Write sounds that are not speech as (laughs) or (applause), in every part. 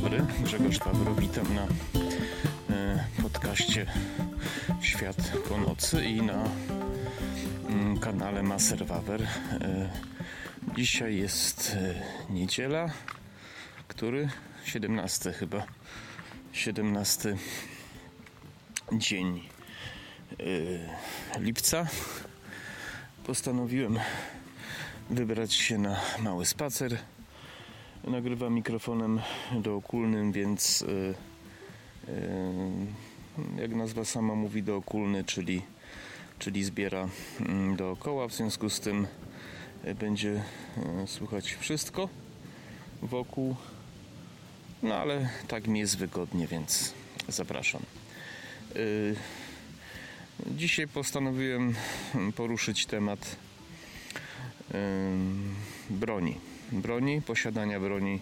dobry, Grzegorz Pawro, witam na e, podcaście Świat po nocy i na mm, kanale Maserwawer. E, dzisiaj jest e, niedziela, który? 17 chyba. 17 dzień lipca. Postanowiłem wybrać się na mały spacer Nagrywam mikrofonem dookulnym, więc yy, yy, jak nazwa sama mówi dookulny, czyli, czyli zbiera yy, dookoła. W związku z tym y, będzie słychać wszystko wokół. No ale tak mi jest wygodnie, więc zapraszam. Dzisiaj postanowiłem poruszyć temat broni broni, posiadania broni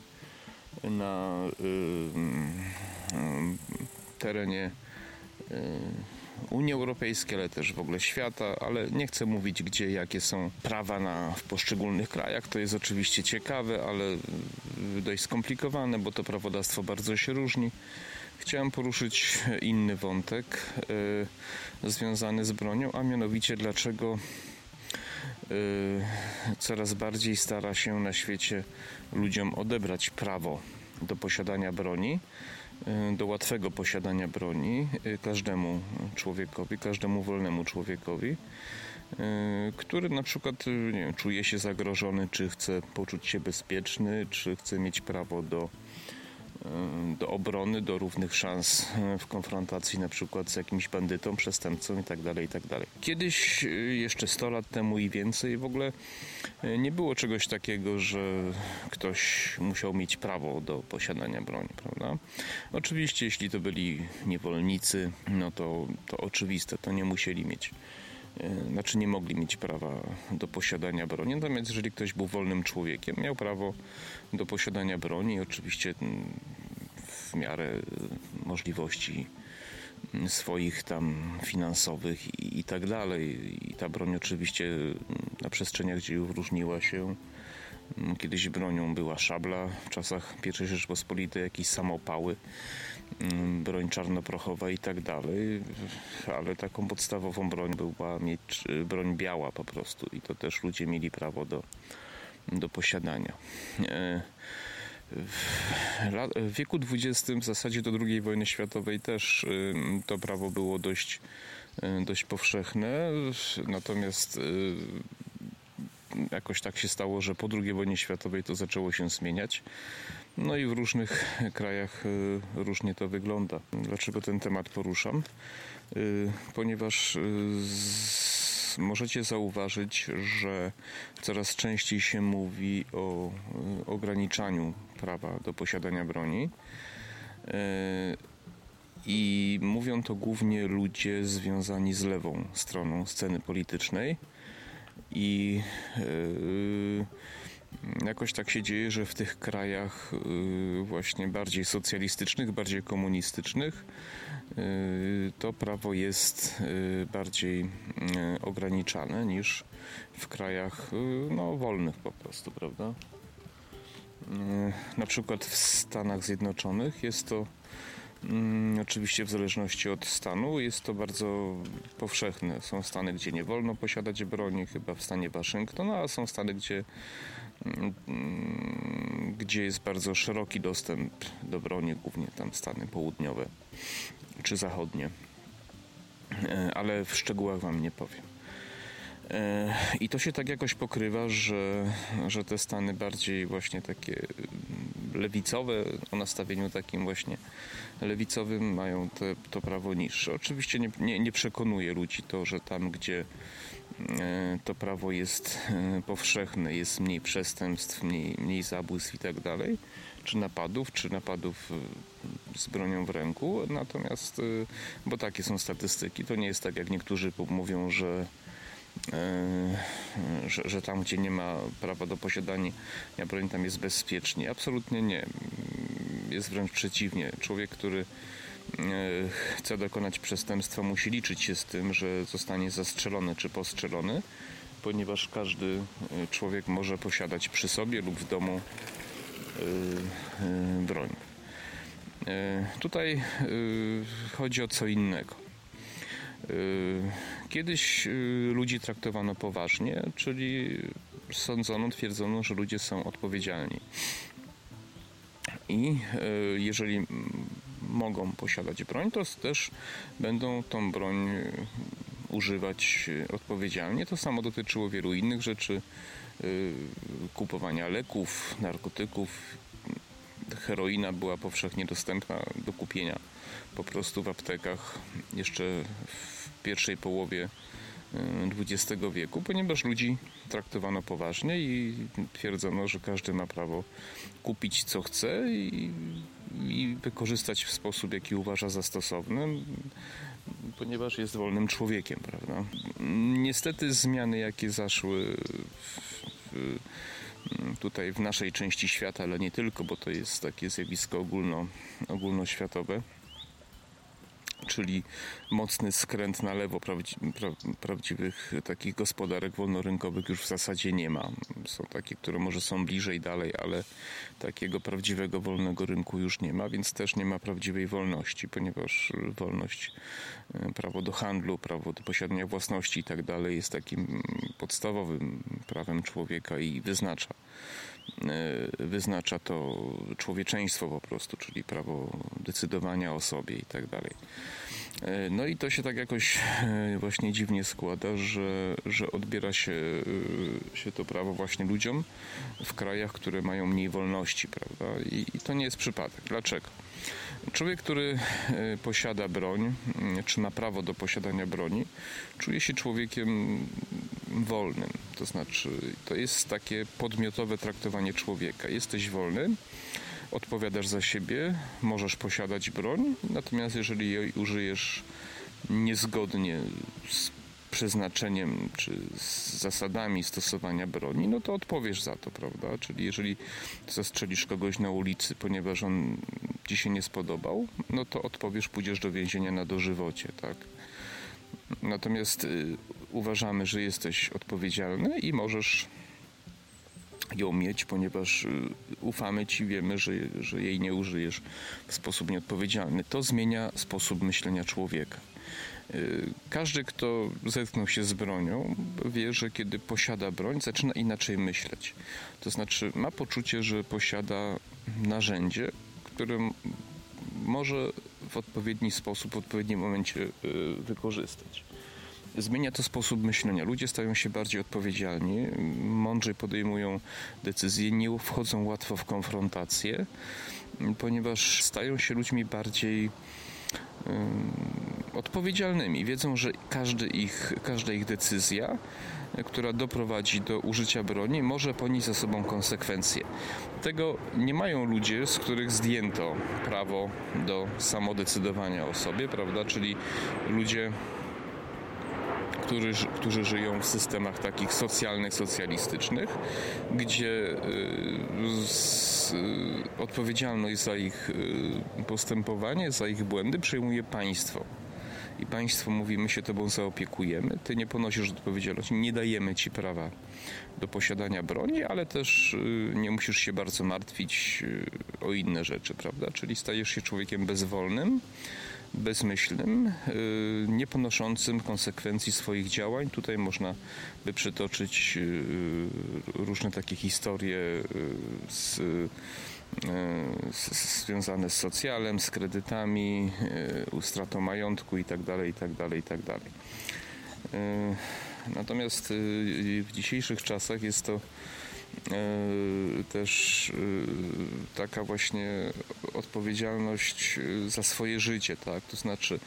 na y, y, terenie y, Unii Europejskiej, ale też w ogóle świata, ale nie chcę mówić, gdzie jakie są prawa na, w poszczególnych krajach. To jest oczywiście ciekawe, ale dość skomplikowane, bo to prawodawstwo bardzo się różni. Chciałem poruszyć inny wątek związany z bronią, a mianowicie dlaczego coraz bardziej stara się na świecie ludziom odebrać prawo do posiadania broni, y, do łatwego posiadania broni y, każdemu człowiekowi, każdemu wolnemu człowiekowi, który na przykład nie wiem, czuje się zagrożony, czy chce poczuć się bezpieczny, czy chce mieć prawo do do obrony, do równych szans e, w konfrontacji na przykład z jakimś bandytą, przestępcą itd. Tak itd. Tak Kiedyś, e, jeszcze 100 lat temu i więcej, w ogóle nie było czegoś takiego, że ktoś musiał mieć prawo do posiadania broni, prawda? Oczywiście, jeśli to byli niewolnicy, no to, to oczywiste, to nie musieli mieć znaczy nie mogli mieć prawa do posiadania broni. Natomiast jeżeli ktoś był wolnym człowiekiem, miał prawo do posiadania broni, oczywiście mm, w miarę możliwości swoich tam finansowych i, i tak dalej. I ta broń oczywiście na przestrzeniach dziejów różniła się. Kiedyś bronią była szabla, w czasach I Rzeczpospolitej jakieś samopały, broń czarnoprochowa i tak dalej, ale taką podstawową broń była mieć broń biała po prostu i to też ludzie mieli prawo do, do posiadania. E, w wieku XX, w zasadzie do II wojny światowej też to prawo było dość, y, dość powszechne, natomiast y, jakoś tak się stało, że po II wojnie światowej to zaczęło się zmieniać. No i w różnych krajach y, różnie to wygląda. Dlaczego ten temat poruszam? Ponieważ możecie zauważyć, że coraz częściej się mówi o ograniczaniu prawa do posiadania broni. I mówią to głównie ludzie związani z lewą stroną sceny politycznej. I yy, jakoś tak się dzieje, że w tych krajach y, właśnie bardziej socjalistycznych, bardziej komunistycznych y, to prawo jest bardziej ograniczane niż w krajach no, wolnych po prostu, prawda? Na przykład w Stanach Zjednoczonych jest to oczywiście w zależności od stanu jest to bardzo powszechne. Są stany, gdzie nie wolno posiadać broni, chyba w stanie Waszyngton, a są stany, gdzie, mm, gdzie jest bardzo szeroki dostęp do broni, głównie tam stany południowe czy zachodnie. E, ale w szczegółach Wam nie powiem. E, I to się tak jakoś pokrywa, że, że te stany bardziej właśnie takie lewicowe, o nastawieniu takim właśnie lewicowym mają te, to prawo niższe. Oczywiście nie, nie, nie przekonuje ludzi to, że tam, gdzie e, to prawo jest e, powszechne, jest mniej przestępstw, mniej, mniej zabójstw i tak dalej, czy napadów, czy napadów z bronią w ręku. Natomiast, bo takie są statystyki, to nie jest tak, jak niektórzy mówią, że że, że, tam, gdzie nie ma prawa do posiadania broni, tam jest bezpiecznie. Absolutnie nie jest wręcz przeciwnie. Człowiek, który e, chce dokonać przestępstwa, musi liczyć się z tym, że zostanie zastrzelony czy postrzelony, ponieważ każdy e, człowiek może posiadać przy sobie lub w domu broń. Tutaj chodzi o co innego. Kiedyś ludzi traktowano poważnie, czyli sądzono, twierdzono, że ludzie są odpowiedzialni. I jeżeli mogą posiadać broń, to też będą tą broń używać odpowiedzialnie. To samo dotyczyło wielu innych rzeczy, kupowania leków, narkotyków. Heroina była powszechnie dostępna do kupienia po prostu w aptekach jeszcze w pierwszej połowie XX wieku, ponieważ ludzi traktowano poważnie i twierdzono, że każdy ma prawo kupić co chce i, i wykorzystać w sposób, jaki uważa za stosowny, ponieważ jest wolnym człowiekiem, prawda? Niestety zmiany, jakie zaszły w, w, tutaj w naszej części świata, ale nie tylko, bo to jest takie zjawisko ogólno, ogólnoświatowe, czyli mocny skręt na lewo prawdzi pra prawdziwych takich gospodarek wolnorynkowych już w zasadzie nie ma. Są takie, które może są bliżej, dalej, ale takiego prawdziwego wolnego rynku już nie ma, więc też nie ma prawdziwej wolności, ponieważ wolność, e, prawo do handlu, prawo do posiadania własności i tak dalej jest takim podstawowym prawem człowieka i wyznacza wyznacza to człowieczeństwo po prostu, czyli prawo decydowania o sobie i tak dalej. E, no i to się tak jakoś e, właśnie dziwnie składa, że, że odbiera się, się to prawo właśnie ludziom w krajach, które mają mniej wolności, prawda? I, i to nie jest przypadek. Dlaczego? Człowiek, który posiada broń, czy ma prawo do posiadania broni, czuje się człowiekiem wolnym. To znaczy, to jest takie podmiotowe traktowanie człowieka. Jesteś wolny, odpowiadasz za siebie, możesz posiadać broń, natomiast jeżeli jej użyjesz niezgodnie z przeznaczeniem czy z zasadami stosowania broni, no to odpowiesz za to, prawda? Czyli jeżeli zastrzelisz kogoś na ulicy, ponieważ on ci się nie spodobał, no to odpowiesz, pójdziesz do więzienia na dożywocie, tak? Natomiast y, uważamy, że jesteś odpowiedzialny i możesz ją mieć, ponieważ y, ufamy Ci, wiemy, że, że jej nie użyjesz w sposób nieodpowiedzialny. To zmienia sposób myślenia człowieka. Y, każdy, kto zetknął się z bronią, wie, że kiedy posiada broń, zaczyna inaczej myśleć. To znaczy, ma poczucie, że posiada narzędzie, którym może w odpowiedni sposób, w odpowiednim momencie y, wykorzystać. Zmienia to sposób myślenia. Ludzie stają się bardziej odpowiedzialni, mądrzej podejmują decyzje, nie wchodzą łatwo w konfrontację, ponieważ stają się ludźmi bardziej odpowiedzialnymi. Wiedzą, że każdy ich, każda ich decyzja, która doprowadzi do użycia broni, może ponieść za sobą konsekwencje. Tego nie mają ludzie, z których zdjęto prawo do samodecydowania o sobie, prawda? Czyli ludzie którzy, żyją w systemach takich socjalnych, socjalistycznych, gdzie y, y, odpowiedzialność za ich y, postępowanie, za ich błędy przejmuje państwo. I państwo mówi, my się tobą zaopiekujemy, ty nie ponosisz odpowiedzialności, nie dajemy ci prawa do posiadania broni, ale też nie musisz się bardzo martwić o inne rzeczy, prawda? Czyli stajesz się człowiekiem bezwolnym, bezmyślnym, y, nie ponoszącym konsekwencji swoich działań. Tutaj można by przytoczyć y, różne takie historie y, z, związane z socjalem, z kredytami, utratą majątku itd., itd., itd. Natomiast w dzisiejszych czasach jest to też e, taka właśnie odpowiedzialność e, za swoje życie, tak? To znaczy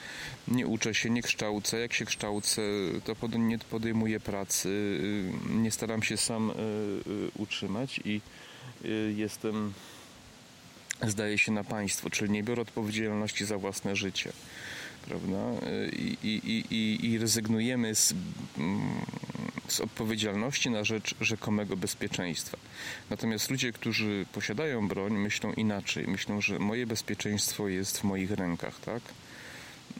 nie uczę się, nie kształcę, jak się kształcę, to nie podejmuję pracy, nie staram się sam utrzymać i jestem zdaje się na państwo, czyli nie biorę odpowiedzialności za własne życie prawda? I, i, i, i rezygnujemy z z odpowiedzialności na rzecz rzekomego bezpieczeństwa. Natomiast ludzie, którzy posiadają broń, myślą inaczej. Myślą, że moje bezpieczeństwo jest w moich rękach, tak?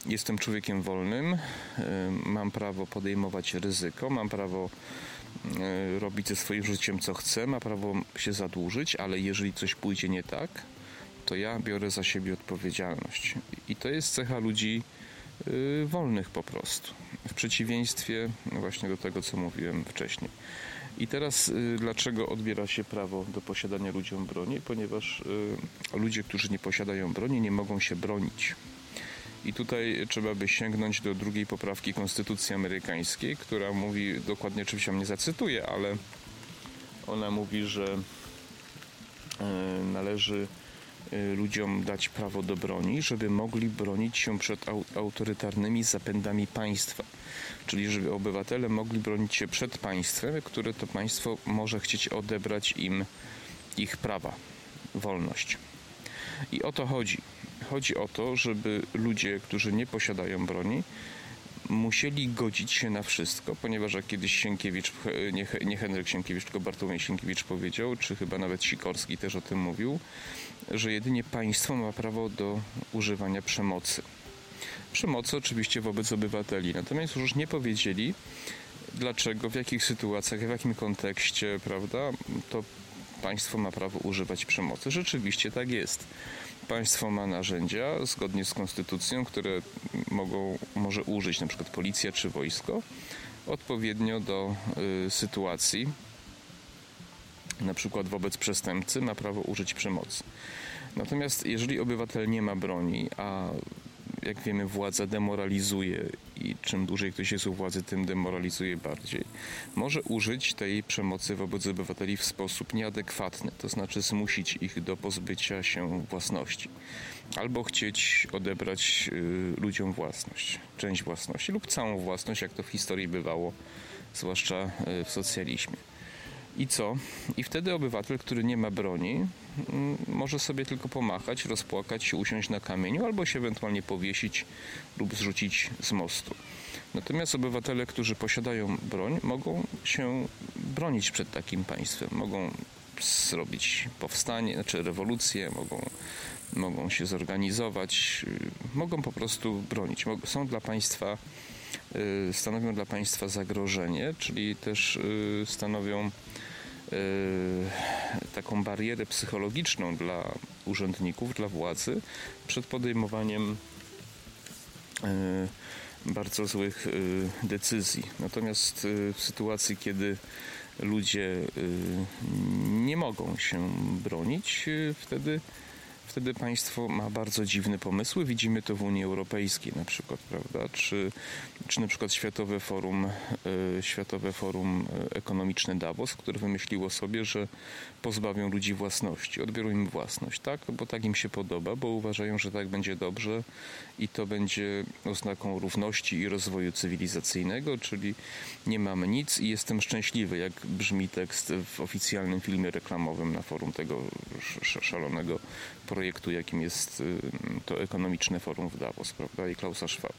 Jestem człowiekiem wolnym, y, mam prawo podejmować ryzyko, mam prawo y, robić ze swoim życiem co chcę, mam prawo się zadłużyć, ale jeżeli coś pójdzie nie tak, to ja biorę za siebie odpowiedzialność. I to jest cecha ludzi wolnych po prostu. W przeciwieństwie właśnie do tego, co mówiłem wcześniej. I teraz y, dlaczego odbiera się prawo do posiadania ludziom broni? Ponieważ y, ludzie, którzy nie posiadają broni, nie mogą się bronić. I tutaj trzeba by sięgnąć do drugiej poprawki Konstytucji Amerykańskiej, która mówi, dokładnie oczywiście mnie zacytuję, ale ona mówi, że y, należy ludziom dać prawo do broni, żeby mogli bronić się przed autorytarnymi zapędami państwa czyli żeby obywatele mogli bronić się przed państwem, które to państwo może chcieć odebrać im ich prawa, wolność. I o to chodzi. Chodzi o to, żeby ludzie, którzy nie posiadają broni, musieli godzić się na wszystko, ponieważ jak kiedyś Sienkiewicz, nie, nie Henryk Sienkiewicz, tylko Bartłomiej Sienkiewicz powiedział, czy chyba nawet Sikorski też o tym mówił, że jedynie państwo ma prawo do używania przemocy przemocy oczywiście wobec obywateli. Natomiast już nie powiedzieli, dlaczego, w jakich sytuacjach, w jakim kontekście, prawda, to państwo ma prawo używać przemocy. Rzeczywiście tak jest. Państwo ma narzędzia zgodnie z konstytucją, które mogą, może użyć przykład policja czy wojsko odpowiednio do y, sytuacji, na przykład wobec przestępcy ma prawo użyć przemocy. Natomiast jeżeli obywatel nie ma broni, a jak wiemy, władza demoralizuje i czym dłużej ktoś jest u władzy, tym demoralizuje bardziej. Może użyć tej przemocy wobec obywateli w sposób nieadekwatny, to znaczy zmusić ich do pozbycia się własności. Albo chcieć odebrać y, ludziom własność, część własności lub całą własność, jak to w historii bywało, zwłaszcza y, w socjalizmie. I co? I wtedy obywatel, który nie ma broni, mm, może sobie tylko pomachać, rozpłakać się, usiąść na kamieniu albo się ewentualnie powiesić lub zrzucić z mostu. Natomiast obywatele, którzy posiadają broń, mogą się bronić przed takim państwem. Mogą zrobić powstanie, znaczy rewolucję, mogą, mogą się zorganizować, mogą po prostu bronić. Są dla państwa Y, stanowią dla państwa zagrożenie, czyli też y, stanowią y, taką barierę psychologiczną dla urzędników, dla władzy przed podejmowaniem bardzo złych decyzji. Natomiast w sytuacji, kiedy ludzie nie mogą się bronić, wtedy wtedy państwo ma bardzo dziwne pomysły. Widzimy to w Unii Europejskiej na przykład, prawda? Czy, czy na przykład Światowe Forum, y, Światowe Forum Ekonomiczne Davos, które wymyśliło sobie, że pozbawią ludzi własności, odbiorą im własność, tak? Bo tak im się podoba, bo uważają, że tak będzie dobrze i to będzie oznaką równości i rozwoju cywilizacyjnego, czyli nie mamy nic i jestem szczęśliwy, jak brzmi tekst w oficjalnym filmie reklamowym na forum tego szalonego projektu, jakim jest y, to ekonomiczne forum w Davos, prawda, i Klausa Schwab.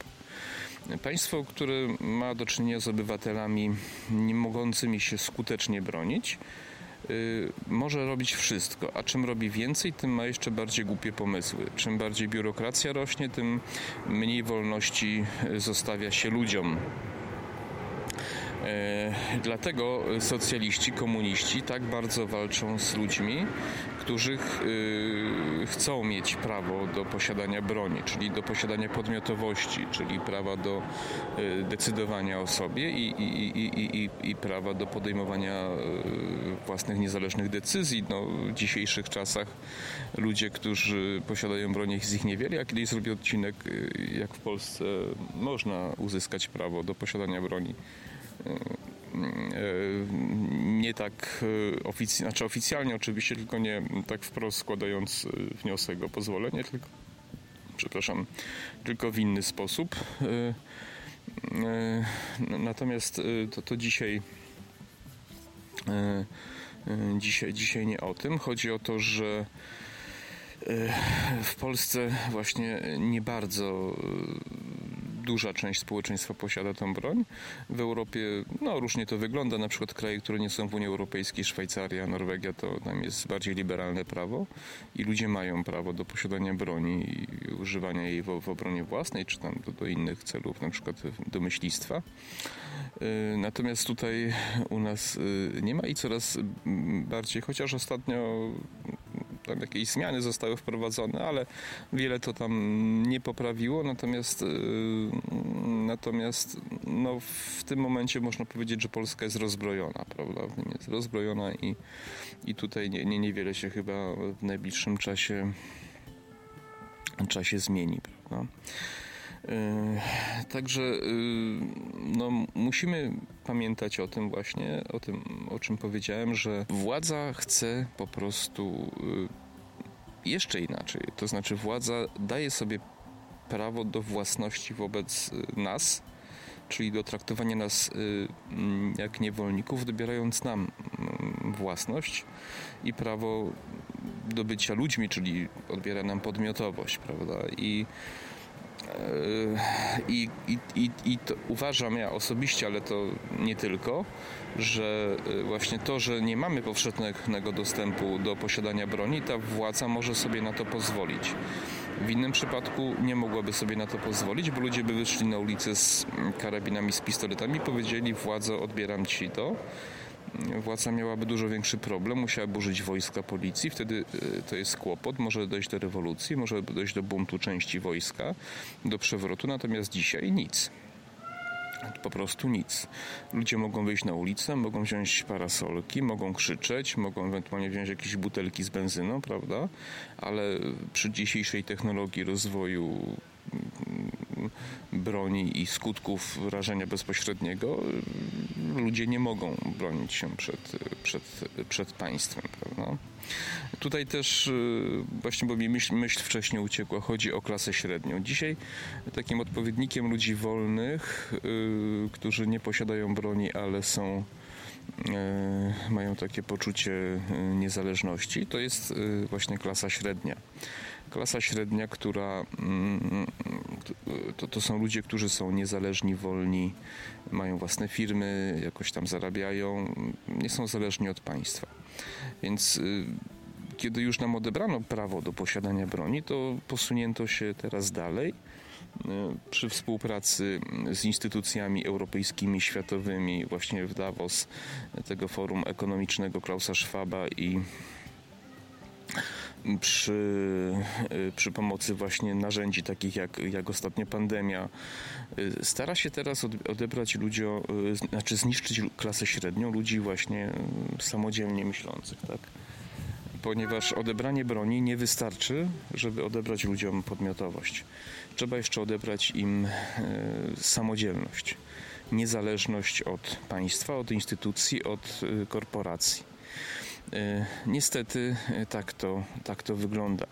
Państwo, które ma do czynienia z obywatelami nie mogącymi się skutecznie bronić, y, może robić wszystko, a czym robi więcej, tym ma jeszcze bardziej głupie pomysły. Czym bardziej biurokracja rośnie, tym mniej wolności zostawia się ludziom. E, dlatego socjaliści, komuniści tak bardzo walczą z ludźmi, którzy y, chcą mieć prawo do posiadania broni, czyli do posiadania podmiotowości, czyli prawa do y, decydowania o sobie i, i, i, i, prawa do podejmowania własnych niezależnych decyzji. No, w dzisiejszych czasach ludzie, którzy posiadają broń, jest ich niewiele. a kiedyś zrobię odcinek, jak w Polsce można uzyskać prawo do posiadania broni nie tak e, oficjalnie, znaczy oficjalnie oczywiście, tylko nie tak wprost składając e, wniosek o pozwolenie, tylko przepraszam, tylko w inny sposób. E, natomiast to, to dzisiaj, dzisiaj dzisiaj nie o tym. Chodzi o to, że w Polsce właśnie nie bardzo duża część społeczeństwa posiada tą broń. W Europie no, różnie to wygląda. Na przykład kraje, które nie są w Unii Europejskiej, Szwajcaria, Norwegia, to tam jest bardziej liberalne prawo i ludzie mają prawo do posiadania broni i używania jej w, w obronie własnej, czy tam do, do innych celów, na przykład do myślistwa. Y, natomiast tutaj u nas y, nie ma i coraz bardziej, chociaż ostatnio tam jakieś zmiany zostały wprowadzone, ale wiele to tam nie poprawiło, natomiast natomiast no, w tym momencie można powiedzieć, że Polska jest rozbrojona, prawda? Jest rozbrojona i, i tutaj nie, nie, niewiele się chyba w najbliższym czasie czasie zmieni, prawda? Także no, musimy pamiętać o tym właśnie, o tym, o czym powiedziałem, że władza chce po prostu jeszcze inaczej. To znaczy, władza daje sobie prawo do własności wobec nas, czyli do traktowania nas jak niewolników, dobierając nam własność i prawo do bycia ludźmi, czyli odbiera nam podmiotowość, prawda? I i, i, i, i uważam ja osobiście, ale to nie tylko, że właśnie to, że nie mamy powszechnego dostępu do posiadania broni, ta władza może sobie na to pozwolić. W innym przypadku nie mogłaby sobie na to pozwolić, bo ludzie by wyszli na ulicę z karabinami, z pistoletami powiedzieli: Władzo, odbieram ci to władza miałaby dużo większy problem, musiałaby użyć wojska, policji, wtedy e, to jest kłopot, może dojść do rewolucji, może dojść do buntu części wojska, do przewrotu, natomiast dzisiaj nic. Po prostu nic. Ludzie mogą wyjść na ulicę, mogą wziąć parasolki, mogą krzyczeć, mogą ewentualnie wziąć jakieś butelki z benzyną, prawda? Ale przy dzisiejszej technologii rozwoju broni i skutków rażenia bezpośredniego, ludzie nie mogą bronić się przed, przed, przed państwem. Prawda? Tutaj też y, właśnie, bo mi myśl, myśl wcześniej uciekła, chodzi o klasę średnią. Dzisiaj takim odpowiednikiem ludzi wolnych, yy, którzy nie posiadają broni, ale są y, mają takie poczucie y, niezależności, to jest właśnie klasa średnia klasa średnia, która mm, to, to są ludzie, którzy są niezależni, wolni, mają własne firmy, jakoś tam zarabiają, nie są zależni od państwa. Więc y, kiedy już nam odebrano prawo do posiadania broni, to posunięto się teraz dalej y, przy współpracy z instytucjami europejskimi, światowymi, właśnie w Davos, tego forum ekonomicznego Klausa Schwaba i przy, y, przy pomocy właśnie narzędzi takich jak, jak ostatnio pandemia, y, stara się teraz odebrać ludziom, y, znaczy zniszczyć klasę średnią, ludzi właśnie samodzielnie myślących, tak? Ponieważ odebranie broni nie wystarczy, żeby odebrać ludziom podmiotowość. Trzeba jeszcze odebrać im samodzielność, niezależność od państwa, od instytucji, od korporacji. E, niestety e, tak to, tak to wygląda.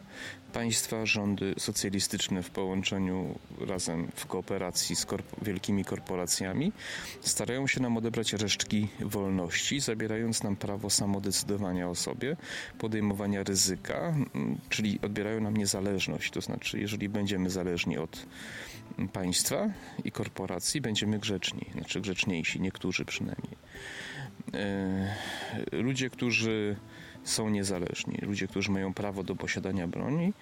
Państwa, rządy socjalistyczne w połączeniu razem w kooperacji z korp wielkimi korporacjami starają się nam odebrać resztki wolności, zabierając nam prawo samodecydowania o sobie, podejmowania ryzyka, czyli odbierają nam niezależność. To znaczy, jeżeli będziemy zależni od państwa i korporacji, będziemy grzeczni, znaczy grzeczniejsi, niektórzy przynajmniej. E, ludzie, którzy są niezależni, ludzie, którzy mają prawo do posiadania broni,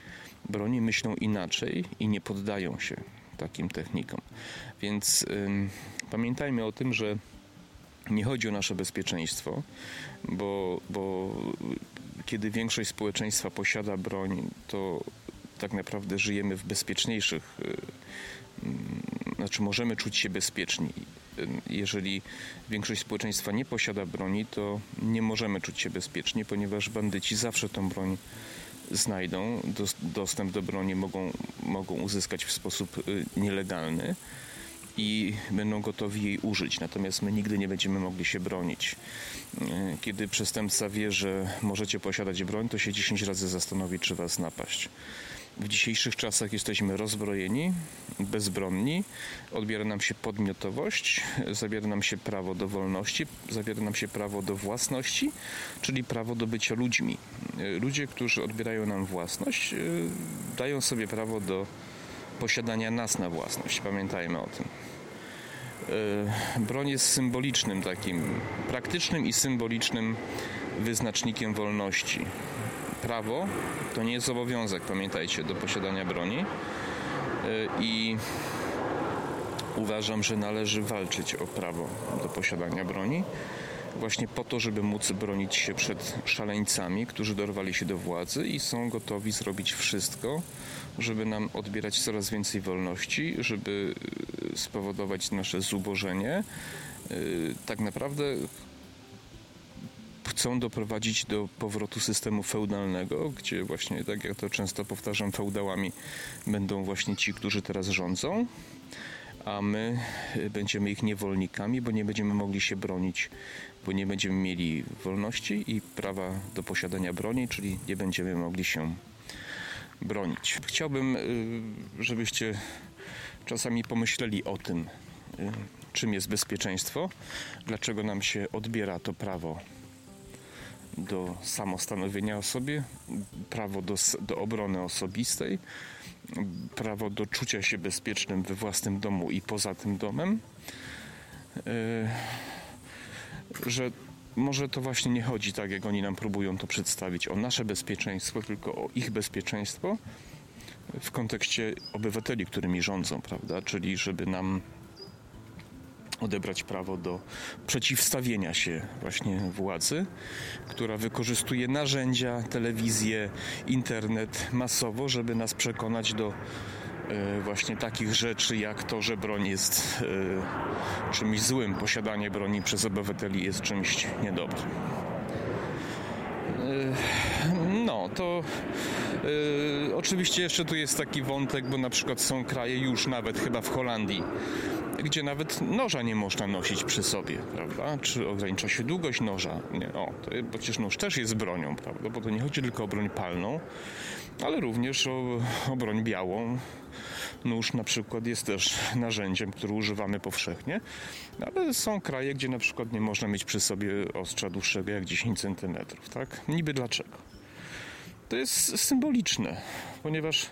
broni myślą inaczej i nie poddają się takim technikom. Więc pamiętajmy o tym, że nie chodzi o nasze bezpieczeństwo, bo, bo kiedy większość społeczeństwa posiada broń, to tak naprawdę żyjemy w bezpieczniejszych, y, znaczy możemy czuć się bezpieczni jeżeli większość społeczeństwa nie posiada broni, to nie możemy czuć się bezpiecznie, ponieważ bandyci zawsze tą broń znajdą. Dostęp do broni mogą, mogą uzyskać w sposób y, nielegalny i będą gotowi jej użyć, natomiast my nigdy nie będziemy mogli się bronić. Y, kiedy przestępca wie, że możecie posiadać broń, to się 10 razy zastanowi, czy was napaść. W dzisiejszych czasach jesteśmy rozbrojeni, bezbronni, odbiera nam się podmiotowość, zabiera nam się prawo do wolności, zabiera nam się prawo do własności, czyli prawo do bycia ludźmi. Ludzie, którzy odbierają nam własność, y, dają sobie prawo do posiadania nas na własność. Pamiętajmy o tym. Y, broń jest symbolicznym takim, praktycznym i symbolicznym wyznacznikiem wolności prawo to nie jest obowiązek, pamiętajcie, do posiadania broni. Y, I uważam, że należy walczyć o prawo do posiadania broni, właśnie po to, żeby móc bronić się przed szaleńcami, którzy dorwali się do władzy i są gotowi zrobić wszystko, żeby nam odbierać coraz więcej wolności, żeby y, spowodować nasze zubożenie. Y, tak naprawdę chcą doprowadzić do powrotu systemu feudalnego, gdzie właśnie, tak jak to często powtarzam, feudałami będą właśnie ci, którzy teraz rządzą, a my będziemy ich niewolnikami, bo nie będziemy mogli się bronić, bo nie będziemy mieli wolności i prawa do posiadania broni, czyli nie będziemy mogli się bronić. Chciałbym, y, żebyście czasami pomyśleli o tym, y, czym jest bezpieczeństwo, dlaczego nam się odbiera to prawo do samostanowienia o sobie, prawo do, do obrony osobistej, prawo do czucia się bezpiecznym we własnym domu i poza tym domem, e, że może to właśnie nie chodzi tak, jak oni nam próbują to przedstawić, o nasze bezpieczeństwo, tylko o ich bezpieczeństwo w kontekście obywateli, którymi rządzą, prawda? Czyli żeby nam odebrać prawo do przeciwstawienia się właśnie władzy, która wykorzystuje narzędzia, telewizję, internet masowo, żeby nas przekonać do e, właśnie takich rzeczy jak to, że broń jest e, czymś złym, posiadanie broni przez obywateli jest czymś niedobrym. To oczywiście jeszcze tu jest taki wątek, bo na przykład są kraje już nawet chyba w Holandii, gdzie nawet noża nie można nosić przy sobie, prawda? Czy ogranicza się długość noża? Nie, o, to, przecież nóż też jest bronią, prawda? Bo to nie chodzi tylko o broń palną, ale również o, o broń białą. Nóż na przykład jest też narzędziem, które używamy powszechnie, ale są kraje, gdzie na przykład nie można mieć przy sobie ostrza dłuższego jak 10 cm, tak? Niby dlaczego? To jest symboliczne, ponieważ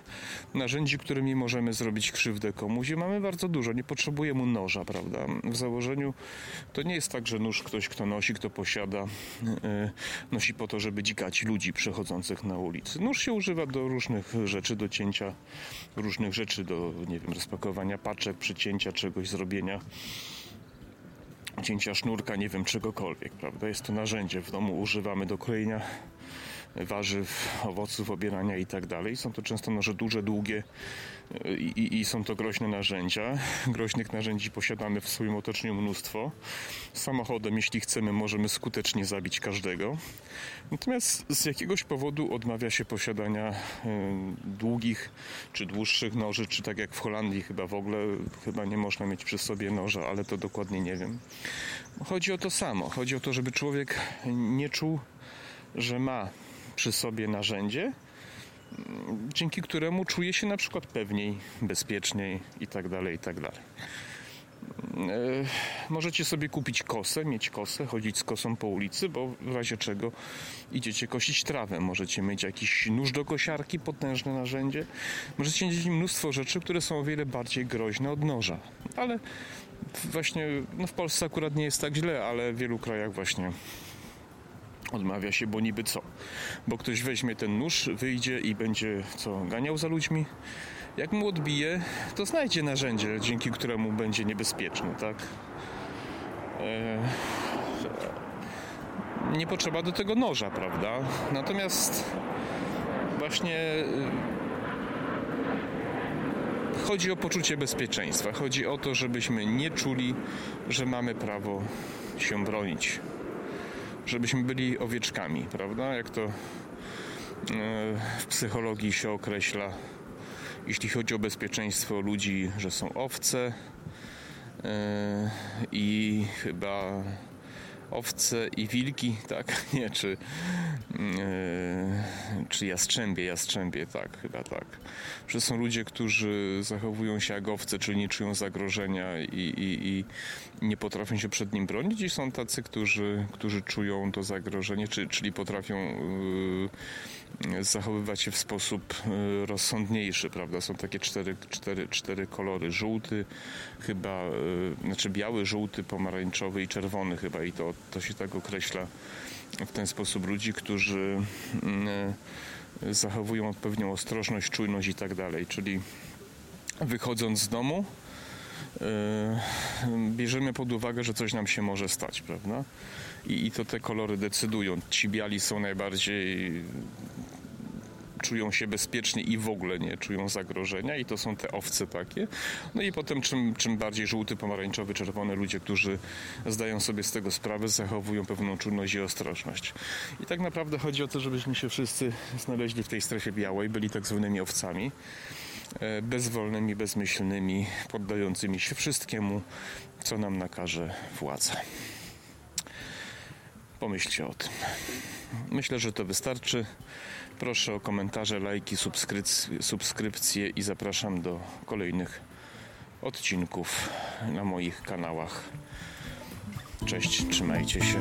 narzędzi, którymi możemy zrobić krzywdę komuś, mamy bardzo dużo. Nie potrzebuje mu noża, prawda? W założeniu to nie jest tak, że nóż ktoś, kto nosi, kto posiada, yy, nosi po to, żeby dzikać ludzi przechodzących na ulicy. Nóż się używa do różnych rzeczy, do cięcia różnych rzeczy, do, nie wiem, rozpakowania paczek, przycięcia czegoś, zrobienia cięcia sznurka, nie wiem, czegokolwiek, prawda? Jest to narzędzie w domu, używamy do krojenia warzyw, owoców, obierania i tak dalej. Są to często noże duże, długie i, i, i, są to groźne narzędzia. Groźnych narzędzi posiadamy w swoim otoczeniu mnóstwo. Samochodem, jeśli chcemy, możemy skutecznie zabić każdego. Natomiast z jakiegoś powodu odmawia się posiadania y, długich czy dłuższych noży, czy tak jak w Holandii chyba w ogóle chyba nie można mieć przy sobie noża, ale to dokładnie nie wiem. Chodzi o to samo. Chodzi o to, żeby człowiek nie czuł, że ma przy sobie narzędzie, dzięki któremu czuje się na przykład pewniej, bezpieczniej itd. Tak itd. Tak e, możecie sobie kupić kosę, mieć kosę, chodzić z kosą po ulicy, bo w razie czego idziecie kosić trawę. Możecie mieć jakiś nóż do kosiarki, potężne narzędzie. Możecie mieć mnóstwo rzeczy, które są o wiele bardziej groźne od noża. Ale właśnie no w Polsce akurat nie jest tak źle, ale w wielu krajach właśnie Odmawia się, bo niby co? Bo ktoś weźmie ten nóż, wyjdzie i będzie co? Ganiał za ludźmi? Jak mu odbije, to znajdzie narzędzie, dzięki któremu będzie niebezpieczny, tak? Eee, nie potrzeba do tego noża, prawda? Natomiast właśnie e, chodzi o poczucie bezpieczeństwa. Chodzi o to, żebyśmy nie czuli, że mamy prawo się bronić żebyśmy byli owieczkami, prawda? Jak to e, w psychologii się określa, jeśli chodzi o bezpieczeństwo ludzi, że są owce e, i chyba owce i wilki, tak? (laughs) Nie, czy, yy, czy jastrzębie, jastrzębie, tak, chyba tak. Że są ludzie, którzy zachowują się jak owce, czyli nie czują zagrożenia i, i, i nie potrafią się przed nim bronić i są tacy, którzy, którzy czują to zagrożenie, czy, czyli potrafią yy, zachowywać się w sposób e, rozsądniejszy, prawda? Są takie cztery, cztery, cztery kolory. Żółty chyba, znaczy biały, żółty, pomarańczowy i czerwony chyba i to, to się tak określa w ten sposób ludzi, którzy mm, e, zachowują odpowiednią ostrożność, czujność i tak dalej, czyli wychodząc z domu mm, bierzemy pod uwagę, że coś nam się może stać, prawda? I, i to te kolory decydują. Ci biali są najbardziej czują się bezpiecznie i w ogóle nie czują zagrożenia i to są te owce takie. No i potem czym, czym bardziej żółty, pomarańczowy, czerwony ludzie, którzy zdają sobie z tego sprawę, zachowują pewną czujność i ostrożność. I tak naprawdę chodzi o to, żebyśmy się wszyscy znaleźli w tej strefie białej, byli tak zwanymi owcami, e, bezwolnymi, bezmyślnymi, poddającymi się wszystkiemu, co nam nakaże władza. Pomyślcie o tym. Myślę, że to wystarczy. Proszę o komentarze, lajki, subskrypcje, i zapraszam do kolejnych odcinków na moich kanałach. Cześć, trzymajcie się.